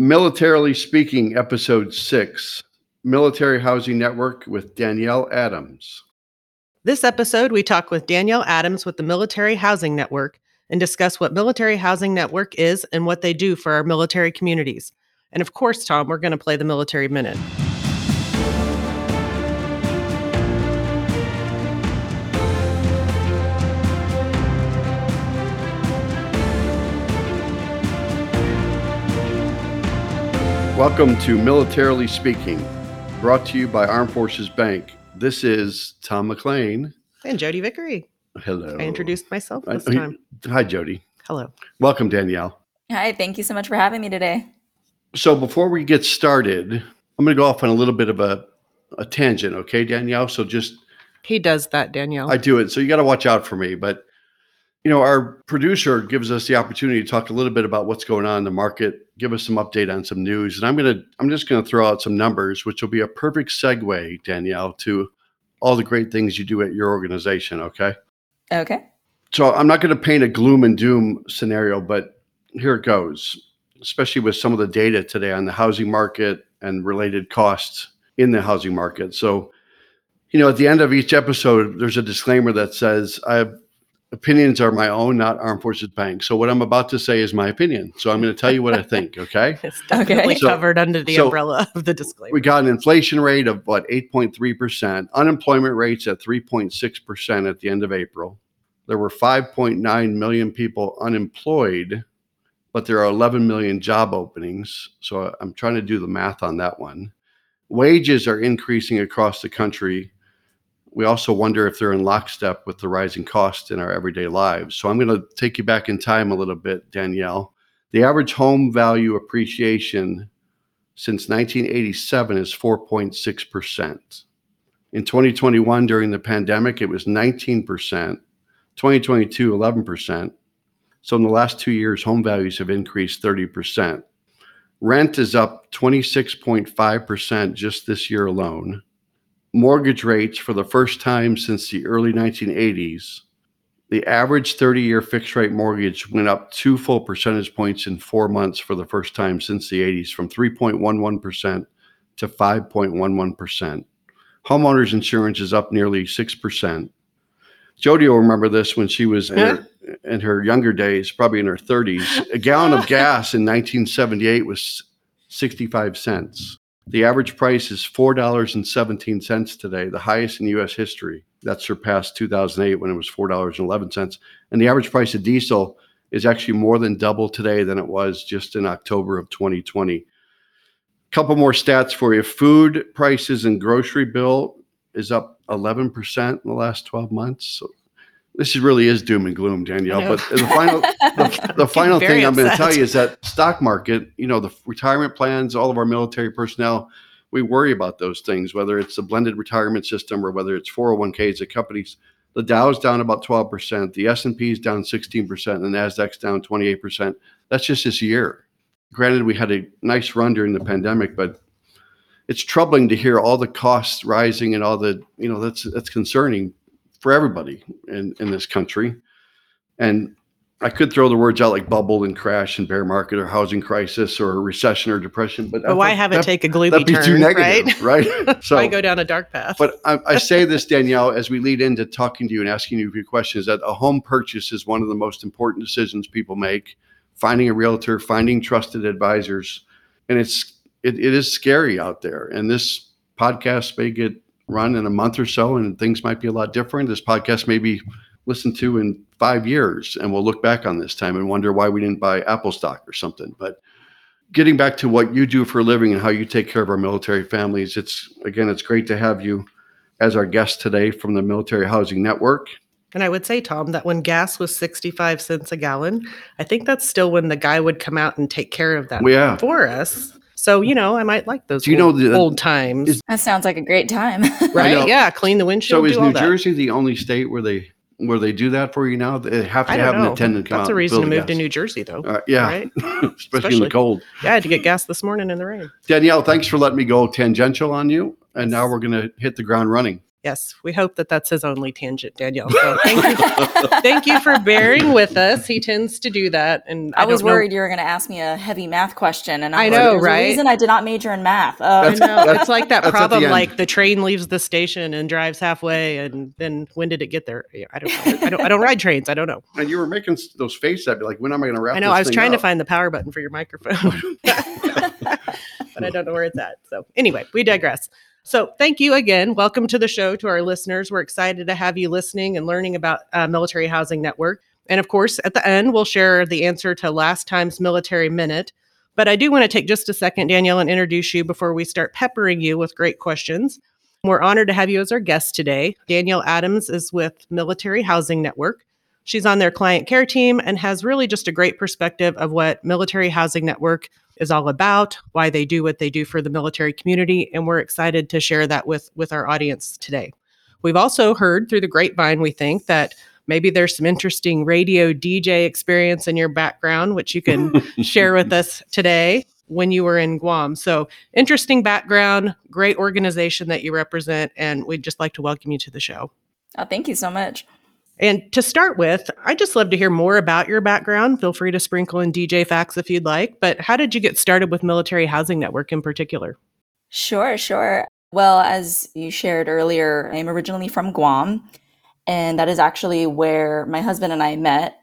Militarily Speaking, Episode 6 Military Housing Network with Danielle Adams. This episode, we talk with Danielle Adams with the Military Housing Network and discuss what Military Housing Network is and what they do for our military communities. And of course, Tom, we're going to play the Military Minute. Welcome to Militarily Speaking, brought to you by Armed Forces Bank. This is Tom McLean. And Jodi Vickery. Hello. I introduced myself I- this time. Hi, Jodi. Hello. Welcome, Danielle. Hi, thank you so much for having me today. So, before we get started, I'm going to go off on a little bit of a, a tangent, okay, Danielle? So, just He does that, Danielle. I do it. So you got to watch out for me. But, you know, our producer gives us the opportunity to talk a little bit about what's going on in the market, give us some update on some news. And I'm going to, I'm just going to throw out some numbers, which will be a perfect segue, Danielle, to all the great things you do at your organization. Okay. Okay. So I'm not going to paint a gloom and doom scenario, but here it goes, especially with some of the data today on the housing market and related costs in the housing market. So, you know, at the end of each episode, there's a disclaimer that says, I have opinions are my own, not Armed Forces Bank. So what I'm about to say is my opinion. So I'm going to tell you what I think. Okay. it's definitely So- covered under the so- umbrella of the disclaimer. We got an inflation rate of what, 8.3%, unemployment rates at 3.6% at the end of April. There were 5.9 million people unemployed, but there are 11 million job openings. So I'm trying to do the math on that one. Wages are increasing across the country. We also wonder if they're in lockstep with the rising costs in our everyday lives. So I'm going to take you back in time a little bit, Danielle. The average home value appreciation since 1987 is 4.6%. In 2021, during the pandemic, it was 19%. 2022, 11%. So in the last two years, home values have increased 30%. Rent is up 26.5% just this year alone. Mortgage rates for the first time since the early 1980s. The average 30 year fixed rate mortgage went up two full percentage points in four months for the first time since the 80s, from 3.11% to 5.11%. Homeowners insurance is up nearly 6%. Jodi will remember this when she was in, her, in her younger days, probably in her 30s. A gallon of gas in 1978 was 65 cents. The average price is $4.17 today, the highest in U.S. history. That surpassed 2008 when it was $4.11. And the average price of diesel is actually more than double today than it was just in October of 2020. A Couple more stats for you. Food prices and grocery bill is up 11% in the last 12 months. So this is really is doom and gloom, Danielle. But the final, the, the final thing I'm going to tell you is that stock market, you know, the retirement plans, all of our military personnel, we worry about those things, whether it's the blended retirement system or whether it's 401ks at companies. The Dow's down about 12%, the S&P is down 16%, and the Nasdaq's down 28%. That's just this year. Granted, we had a nice run during the pandemic, but it's troubling to hear all the costs rising and all the, you know, that's that's concerning for everybody in, in this country. And I could throw the words out like bubble and crash and bear market or housing crisis or recession or depression, but but why have it that- take a gloomy that'd be turn, too negative, right? right? why go down a dark path? But I, I say this, Danielle, as we lead into talking to you and asking you a few questions, that a home purchase is one of the most important decisions people make. Finding a realtor, finding trusted advisors, and it's it, it is scary out there. And this podcast may get run in a month or so, and things might be a lot different. This podcast may be listened to in five years, and we'll look back on this time and wonder why we didn't buy Apple stock or something. But getting back to what you do for a living and how you take care of our military families, it's again, it's great to have you as our guest today from the Military Housing Network. And I would say, Tom, that when gas was 65 cents a gallon, I think that's still when the guy would come out and take care of that yeah. for us. So, you know, I might like those Do you old, know the- old times. is- That sounds like a great time. right? Yeah, clean the windshield. So is do all New that. Jersey the only state where they where they do that for you now? They have to I have don't an know. attendant come That's out a reason to the move to. New Jersey, though. Uh, yeah, Right? especially, in the cold. Yeah, I had to get gas this morning in the rain. Danielle, thanks for letting me go tangential on you. And now we're going to hit the ground running. Yes, we hope that that's his only tangent, Danielle. So thank you, thank you for bearing with us. He tends to do that, and I, was don't know- worried you were going to ask me a heavy math question, and I, I was like, know, "There's a right? reason I did not major in math. Uh, I That's- know it's like that that's at the problem, like the train leaves the station and drives halfway, and then when did it get there? I don't know. I don't. I don't ride trains. I don't know. And you were making those faces at me, like, when am I going to wrap I know. this I was thing trying to find the power button for your microphone, but I don't know where it's at. So anyway, we digress. So thank you again. Welcome to the show to our listeners. We're excited to have you listening and learning about uh, Military Housing Network. And of course, at the end, we'll share the answer to last time's military minute. But I do want to take just a second, Danielle, and introduce you before we start peppering you with great questions. We're honored to have you as our guest today. Danielle Adams is with Military Housing Network. She's on their client care team and has really just a great perspective of what Military Housing Network is all about, why they do what they do for the military community, and we're excited to share that with with our audience today. We've also heard through the grapevine, we think that maybe there's some interesting radio DJ experience in your background, which you can share with us today when you were in Guam. So, interesting background, great organization that you represent, and we'd just like to welcome you to the show. oh, thank you so much. And to start with, I'd just love to hear more about your background. Feel free to sprinkle in DJ facts if you'd like. But how did you get started with Military Housing Network in particular? Sure, sure. Well, as you shared earlier, I'm originally from Guam, and that is actually where my husband and I met.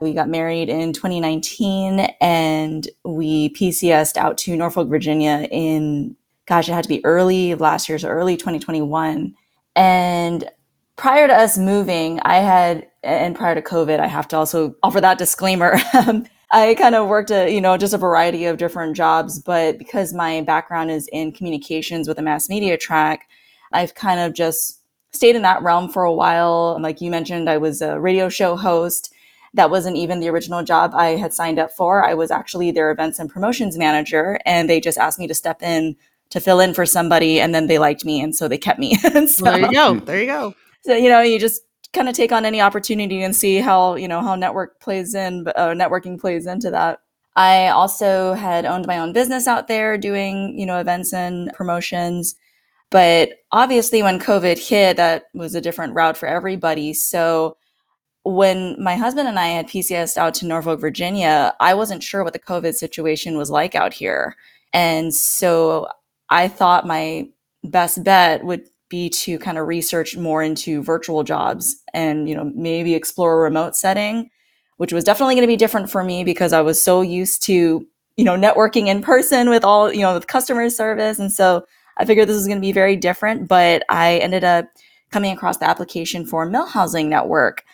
We got married in 2019 and we PCSed out to Norfolk, Virginia in, gosh, it had to be early last year, so early 2021. And prior to us moving, I had, and prior to COVID, I have to also offer that disclaimer. Um, I kind of worked a, you know, just a variety of different jobs, but because my background is in communications with a mass media track, I've kind of just stayed in that realm for a while. Like you mentioned, I was a radio show host. That wasn't even the original job I had signed up for. I was actually their events and promotions manager, and they just asked me to step in to fill in for somebody, and then they liked me, and so they kept me. and so, Well, there you go. There you go. So you know you just kind of take on any opportunity and see how you know how network plays in uh, networking plays into that. I also had owned my own business out there doing you know events and promotions. But obviously when covid hit that was a different route for everybody. So when my husband and i had pcs out to norfolk virginia i wasn't sure what the covid situation was like out here. And so i thought my best bet would be to kind of research more into virtual jobs and you know maybe explore a remote setting which was definitely going to be different for me because i was so used to you know networking in person with all you know with customer service. And so i figured this was going to be very different but i ended up coming across the application for mil housing network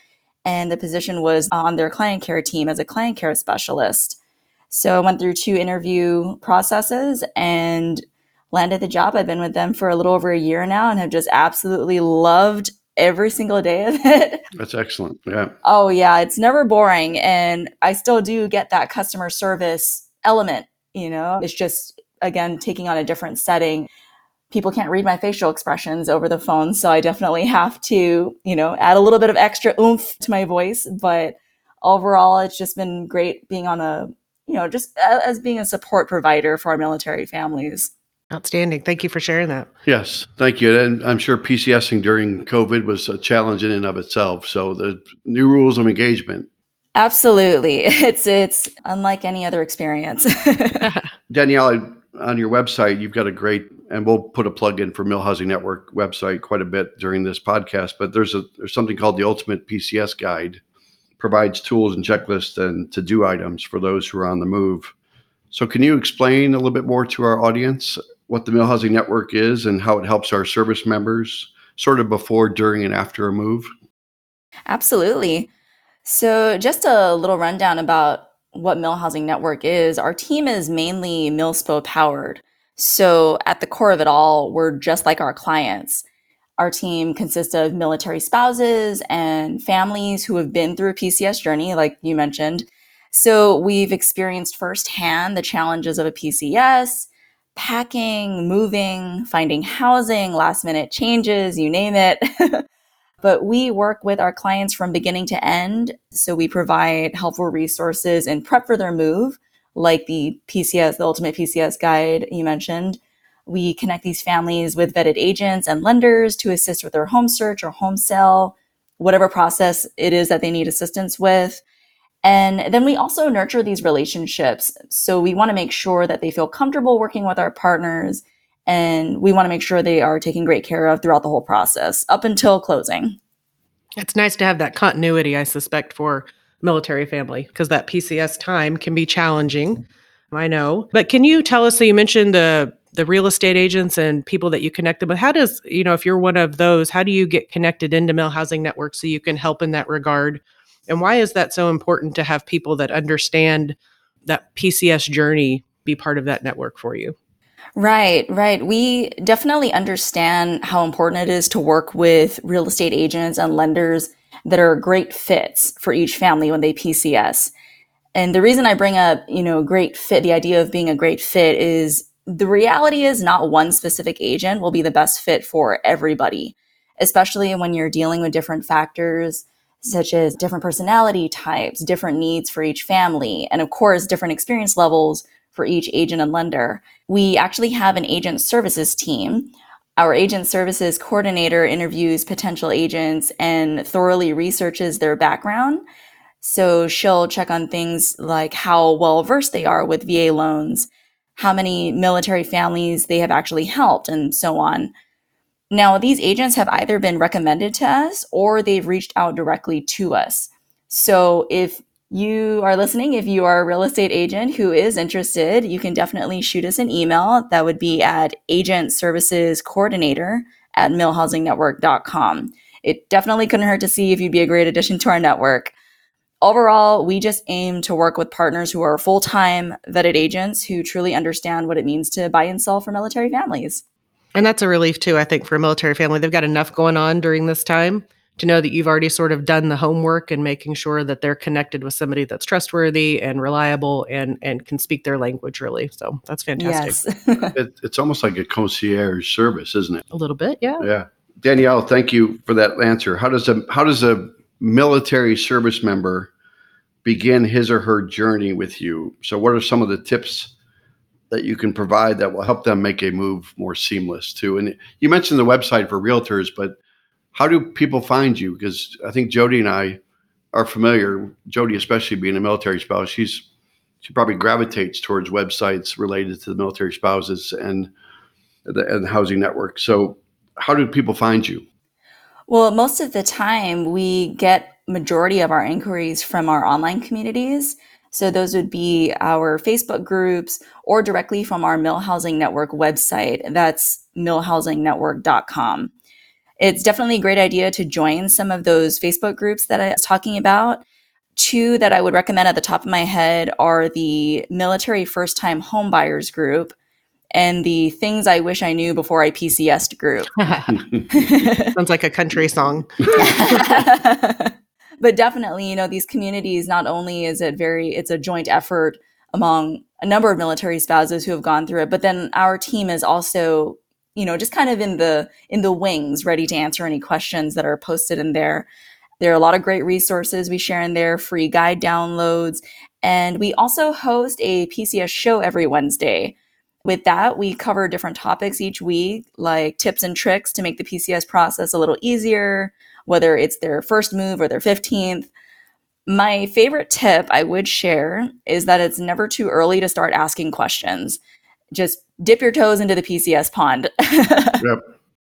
and the position was on their client care team as a client care specialist. So i went through two interview processes and landed the job. I've been with them for a little over a year now and have just absolutely loved every single day of it. That's excellent. Yeah. Oh, yeah, it's never boring. And I still do get that customer service element, you know, it's just, again, taking on a different setting. People can't read my facial expressions over the phone. So I definitely have to, you know, add a little bit of extra oomph to my voice. But overall, it's just been great being on a, you know, just as being a support provider for our military families. Outstanding. Thank you for sharing that. Yes. Thank you. And I'm sure PCSing during COVID was a challenge in and of itself. So the new rules of engagement. Absolutely. It's it's unlike any other experience. Danielle, on your website, you've got a great, and we'll put a plug in for Mil Housing Network website quite a bit during this podcast. But there's a there's something called the Ultimate PCS Guide, provides tools and checklists and to do items for those who are on the move. So, can you explain a little bit more to our audience what the Mil Housing Network is and how it helps our service members, sort of before, during, and after a move? Absolutely. So, just a little rundown about what Mil Housing Network is. Our team is mainly MilSpo powered. So, at the core of it all, we're just like our clients. Our team consists of military spouses and families who have been through a PCS journey, like you mentioned. So, we've experienced firsthand the challenges of a PCS, packing, moving, finding housing, last minute changes, you name it. but we work with our clients from beginning to end. So we provide helpful resources and prep for their move, like the PCS, the Ultimate PCS Guide you mentioned. We connect these families with vetted agents and lenders to assist with their home search or home sale, whatever process it is that they need assistance with. And then we also nurture these relationships. So we want to make sure that they feel comfortable working with our partners and we want to make sure they are taken great care of throughout the whole process up until closing. It's nice to have that continuity, I suspect, for military family because that PCS time can be challenging. I know. But can you tell us so you mentioned the the real estate agents and people that you connect them with how does you know if you're one of those how do you get connected into mil housing network so you can help in that regard and why is that so important to have people that understand that pcs journey be part of that network for you Right, right. We definitely understand how important it is to work with real estate agents and lenders that are great fits for each family when they PCS. And the reason I bring up, you know, great fit, the idea of being a great fit is the reality is not one specific agent will be the best fit for everybody, especially when you're dealing with different factors such as different personality types, different needs for each family, and of course, different experience levels for each agent and lender. We actually have an agent services team. Our agent services coordinator interviews potential agents and thoroughly researches their background. So she'll check on things like how well versed they are with VA loans, how many military families they have actually helped, and so on. Now, these agents have either been recommended to us or they've reached out directly to us. So if you are listening, if you are a real estate agent who is interested, you can definitely shoot us an email. That would be at agent services coordinator at milhousingnetwork.com. It definitely couldn't hurt to see if you'd be a great addition to our network. Overall, we just aim to work with partners who are full time vetted agents who truly understand what it means to buy and sell for military families. And that's a relief too, I think, for a military family. They've got enough going on during this time to know that you've already sort of done the homework and making sure that they're connected with somebody that's trustworthy and reliable and and can speak their language really. So that's fantastic. Yes. It, it's almost like a concierge service, isn't it? A little bit, yeah. Yeah. Danielle, thank you for that answer. How does a how does a military service member begin his or her journey with you? So what are some of the tips that you can provide that will help them make a move more seamless too? And you mentioned the website for realtors, but how do people find you? Because I think Jodi and I are familiar. Jodi, especially being a military spouse, she's she probably gravitates towards websites related to the military spouses and the and the housing network. So, how do people find you? Well, most of the time we get majority of our inquiries from our online communities. So those would be our Facebook groups or directly from our Mil Housing Network website. That's milhousingnetwork.com. It's definitely a great idea to join some of those Facebook groups that I was talking about. Two that I would recommend at the top of my head are the Military First Time Homebuyers group and the Things I Wish I Knew Before I PCSed group. Sounds like a country song. but definitely, you know, these communities, not only is it very, it's a joint effort among a number of military spouses who have gone through it, but then our team is also you know just kind of in the in the wings ready to answer any questions that are posted in there. There are a lot of great resources we share in there free guide downloads and we also host a pcs show every wednesday. With that we cover different topics each week like tips and tricks to make the pcs process a little easier whether it's their first move or their 15th my favorite tip I would share is that it's never too early to start asking questions just dip your toes into the PCS pond. yep.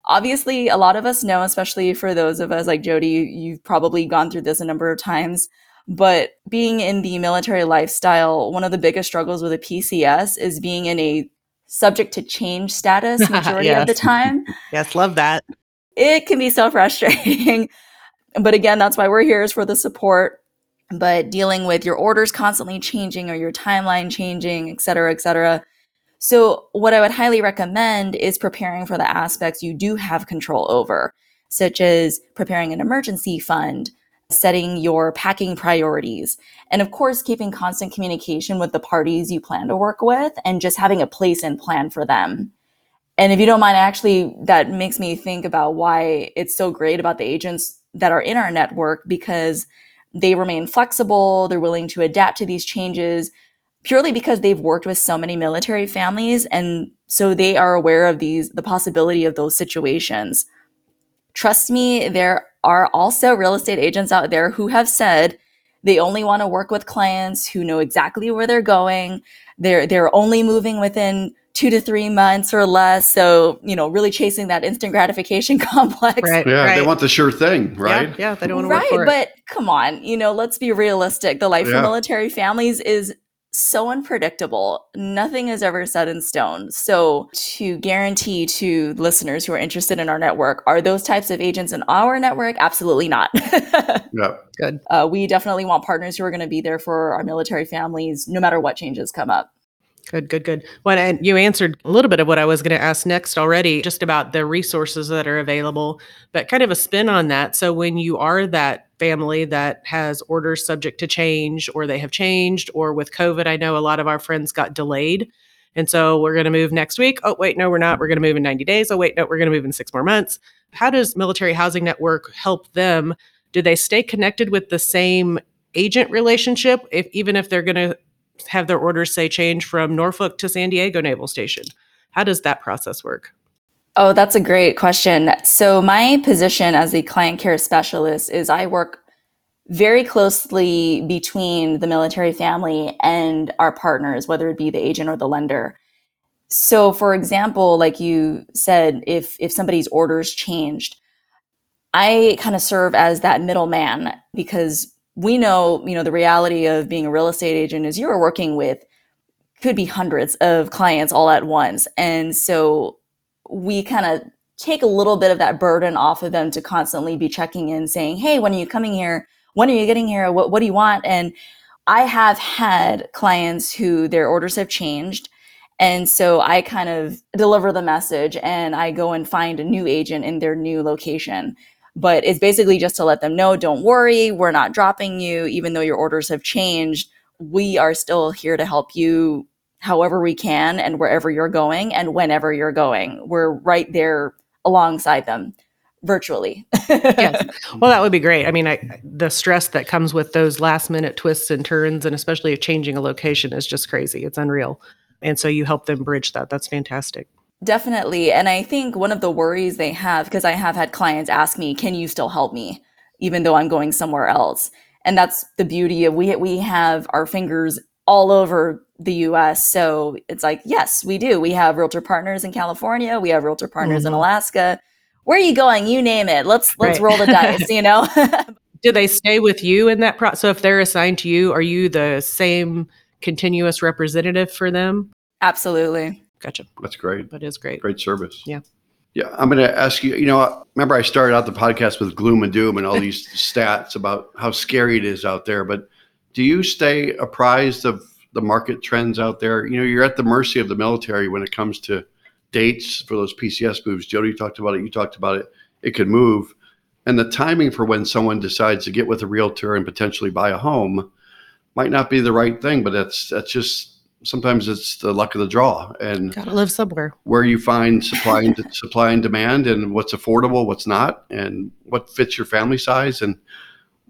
Obviously, a lot of us know, especially for those of us like Jodi, you've probably gone through this a number of times. But being in the military lifestyle, one of the biggest struggles with a PCS is being in a subject to change status majority yes. of the time. yes, love that. It can be so frustrating. but again, that's why we're here is for the support. But dealing with your orders constantly changing or your timeline changing, et cetera, et cetera, so, what I would highly recommend is preparing for the aspects you do have control over, such as preparing an emergency fund, setting your packing priorities, and of course, keeping constant communication with the parties you plan to work with and just having a place and plan for them. And if you don't mind, actually, that makes me think about why it's so great about the agents that are in our network because they remain flexible, they're willing to adapt to these changes purely because they've worked with so many military families and so they are aware of these the possibility of those situations. Trust me there are also real estate agents out there who have said they only want to work with clients who know exactly where they're going they're they're only moving within two to three months or less so you know really chasing that instant gratification complex Right. Yeah, right. they want the sure thing, right? Yeah, yeah, they don't want to right work for it. but come on you know let's be realistic the life Yeah. for military families is so unpredictable nothing is ever set in stone so to guarantee to listeners who are interested in our network are those types of agents in our network absolutely not Yeah. Good. uh, we definitely want partners who are going to be there for our military families no matter what changes come up Good, good, good. Well, and you answered a little bit of what I was going to ask next already, just about the resources that are available, but kind of a spin on that. So, when you are that family that has orders subject to change, or they have changed, or with COVID, I know a lot of our friends got delayed. And so, we're going to move next week. Oh, wait, no, we're not. We're going to move in 90 days. Oh, wait, no, we're going to move in six more months. How does Military Housing Network help them? Do they stay connected with the same agent relationship, if even if they're going to have their orders say change from Norfolk to San Diego Naval Station? How does that process work? Oh, that's a great question. So, my position as a client care specialist is I work very closely between the military family and our partners, whether it be the agent or the lender. So, for example, like you said, if if somebody's orders changed, I kind of serve as that middleman because we know, you know, the reality of being a real estate agent is you are working with could be hundreds of clients all at once. And so we kind of take a little bit of that burden off of them to constantly be checking in saying, "Hey, when are you coming here? When are you getting here? What what do you want?" And I have had clients who their orders have changed and so I kind of deliver the message and I go and find a new agent in their new location. But it's basically just to let them know don't worry, we're not dropping you, even though your orders have changed. We are still here to help you however we can and wherever you're going and whenever you're going. We're right there alongside them virtually. Yes. Well, that would be great. I mean, I, the stress that comes with those last minute twists and turns, and especially changing a location, is just crazy. It's unreal. And so you help them bridge that. That's fantastic. Definitely. And I think one of the worries they have, because I have had clients ask me, can you still help me, even though I'm going somewhere else? And that's the beauty of we we have our fingers all over the US. So it's like, yes, we do. We have realtor partners in California, we have realtor partners in Mhm. Alaska. Where are you going? You name it. Let's let's Right. roll the dice, you know? Do they stay with you in that process? So if they're assigned to you, are you the same continuous representative for them? Absolutely. Gotcha. That's great. That is great. Great service. Yeah. Yeah. I'm going to ask you, you know, remember I started out the podcast with gloom and doom and all these stats about how scary it is out there. But do you stay apprised of the market trends out there? You know, you're at the mercy of the military when it comes to dates for those PCS moves. Jodi talked about it. You talked about it. It could move. And the timing for when someone decides to get with a realtor and potentially buy a home might not be the right thing, but that's, that's just, sometimes it's the luck of the draw. And Got to live somewhere. where you find supply and supply and demand and what's affordable what's not and what fits your family size and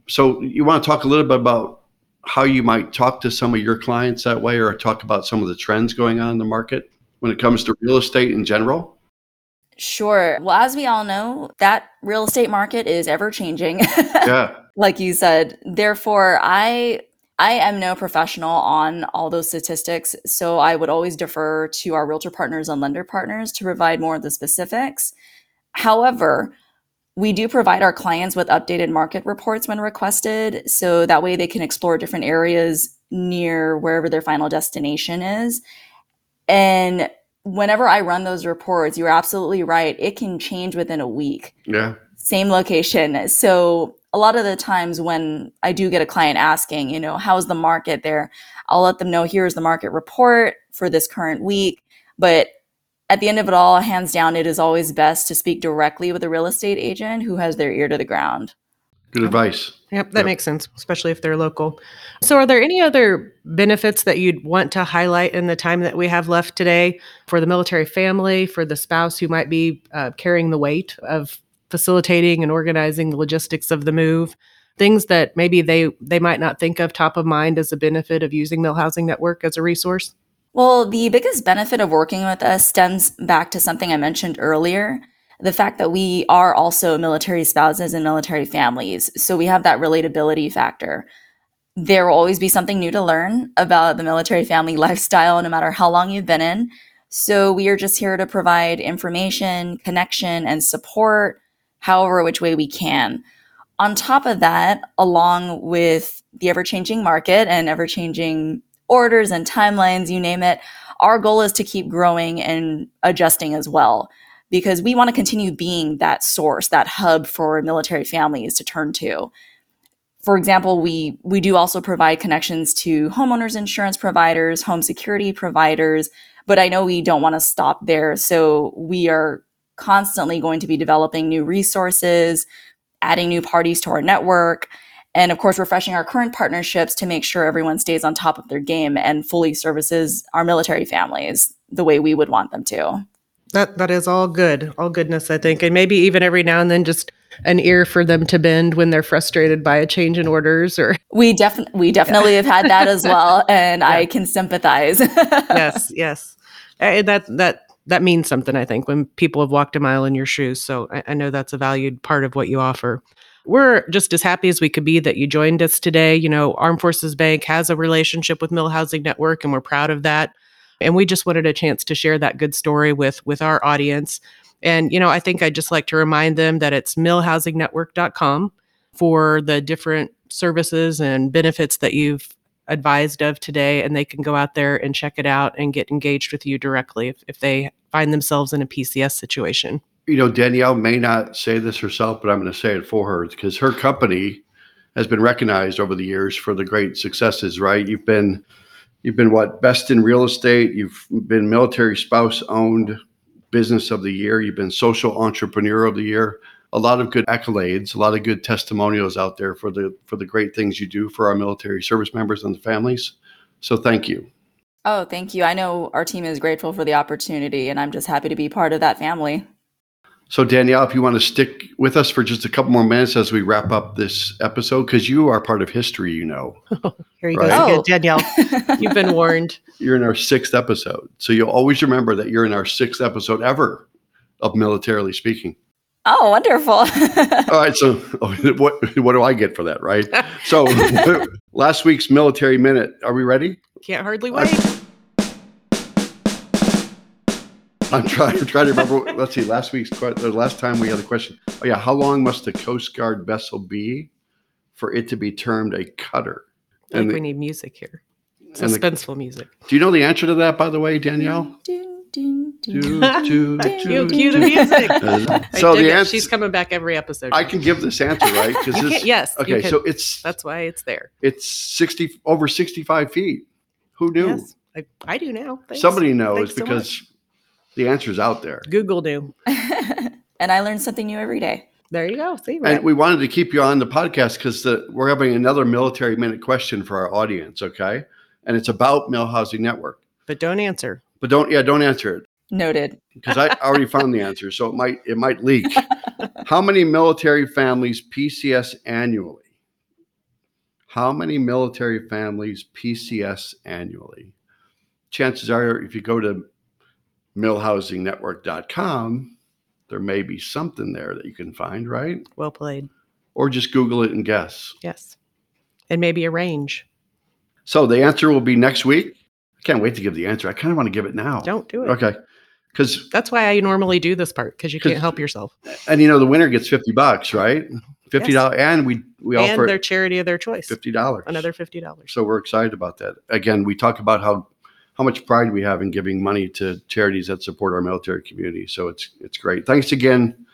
so you want to talk a little bit about how you might talk to some of your clients that way or talk about some of the trends going on in the market when it comes to real estate in general Sure. Well, as we all know, that real estate market is ever changing. yeah like you said therefore i i am no professional on all those statistics so i would always defer to our realtor partners and lender partners to provide more of the specifics. However we do provide our clients with updated market reports when requested so that way they can explore different areas near wherever their final destination is. And whenever i run those reports you're absolutely right it can change within a week. Yeah. Same location. So a lot of the times when I do get a client asking, you know, how's the market there? I'll let them know here's the market report for this current week. But at the end of it all, hands down, it is always best to speak directly with a real estate agent who has their ear to the ground. good advice Yep, that Yep. makes sense, especially if they're local. So, are there any other benefits that you'd want to highlight in the time that we have left today for the military family, for the spouse who might be uh, carrying the weight of facilitating and organizing the logistics of the move? Things that maybe they they might not think of top of mind as a benefit of using Mil Housing Network as a resource. Well, the biggest benefit of working with us stems back to something I mentioned earlier the fact that we are also military spouses and military families. So we have that relatability factor. There will always be something new to learn about the military family lifestyle, no matter how long you've been in. So we are just here to provide information, connection, and support however which way we can. On top of that, along with the ever changing market and ever changing orders and timelines, you name it, our goal is to keep growing and adjusting as well because we want to continue being that source, that hub for military families to turn to. For example, we we do also provide connections to homeowners insurance providers, home security providers, but I know we don't want to stop there. So we are constantly going to be developing new resources, adding new parties to our network, and of course refreshing our current partnerships to make sure everyone stays on top of their game and fully services our military families the way we would want them to. That that is all good, all goodness, I think, and maybe even every now and then just an ear for them to bend when they're frustrated by a change in orders or we definitely we definitely yeah. have had that as well and yeah. i can sympathize yes yes and that that that means something i think when people have walked a mile in your shoes. So I, I know that's a valued part of what you offer. We're just as happy as we could be that you joined us today. You know armed forces bank has a relationship with mil housing network and we're proud of that. And we just wanted a chance to share that good story with with our audience. And you know i think i'd just like to remind them that it's milhousingnetwork.com for the different services and benefits that you've advised of today and they can go out there and check it out and get engaged with you directly if, if they find themselves in a pcs situation you know danielle may not say this herself but i'm going to say it for her because her company has been recognized over the years for the great successes right you've been You've been what best in real estate. You've been military spouse owned business of the year. You've been social entrepreneur of the year. A lot of good accolades, a lot of good testimonials out there for the for the great things you do for our military service members and the families. So thank you. Oh, thank you. I know our team is grateful for the opportunity and I'm just happy to be part of that family. So, Danielle, if you want to stick with us for just a couple more minutes as we wrap up this episode, because you are part of history, you know. Here you right? go again, oh. Danielle. You've been warned. You're in our sixth episode. So, you'll always remember that you're in our sixth episode ever of Militarily Speaking. Oh, wonderful. All right. So, oh, what, what do I get for that, right? So, last week's Military Minute. Are we ready? Can't hardly wait. I- I'm trying, I'm trying to remember. Let's see. Last week's the last time we had a question. Oh yeah, how long must a Coast Guard vessel be for it to be termed a cutter? I think the, we need music here. Suspenseful the, music. Do you know the answer to that, by the way, Danielle? Do, do, do, do, do, cue the music. Uh, so the answer, she's coming back every episode. I can give this answer, right? Because yes. Okay, so it's that's why it's there. It's sixty over sixty-five feet. Who knew? Yes, I, I do now. Thanks. Somebody knows Thanks because so the answer's out there. Google do. and I learn something new every day. There you go. See, right? And we wanted to keep you on the podcast because we're having another military minute question for our audience. Okay, and it's about Mil Housing Network. But don't answer. But don't yeah, don't answer it. Noted. Because I already found the answer, so it might it might leak. How many military families PCS annually? How many military families PCS annually? Chances are, if you go to milhousingnetwork.com, there may be something there that you can find, right? Well played. Or just Google it and guess. Yes. And maybe a range. So the answer will be next week. I can't wait to give the answer. I kind of want to give it now. Don't do it. Okay. Because that's why I normally do this part because you can't help yourself. And you know, the winner gets 50 bucks, right? Fifty dollars, yes. and we we and offer their charity of their choice. Fifty dollars, another fifty dollars. So we're excited about that. Again, we talk about how how much pride we have in giving money to charities that support our military community. So it's it's great. Thanks again,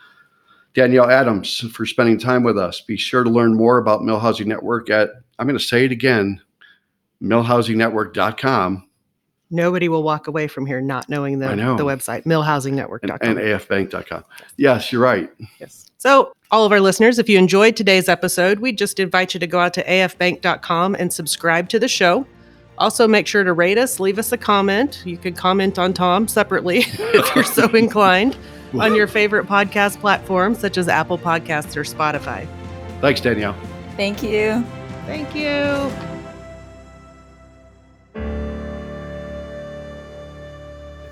Danielle Adams, for spending time with us. Be sure to learn more about Mil Housing Network at I'm going to say it again, milhousingnetwork.com. Nobody will walk away from here not knowing the, the website, milhousingnetwork.com. And, and afbank.com. Yes, you're right. Yes. So, all of our listeners, if you enjoyed today's episode, we just invite you to go out to afbank.com and subscribe to the show. Also, make sure to rate us, leave us a comment. You can comment on Tom separately if you're so inclined on your favorite podcast platform, such as Apple Podcasts or Spotify. Thanks, Danielle. Thank you. Thank you.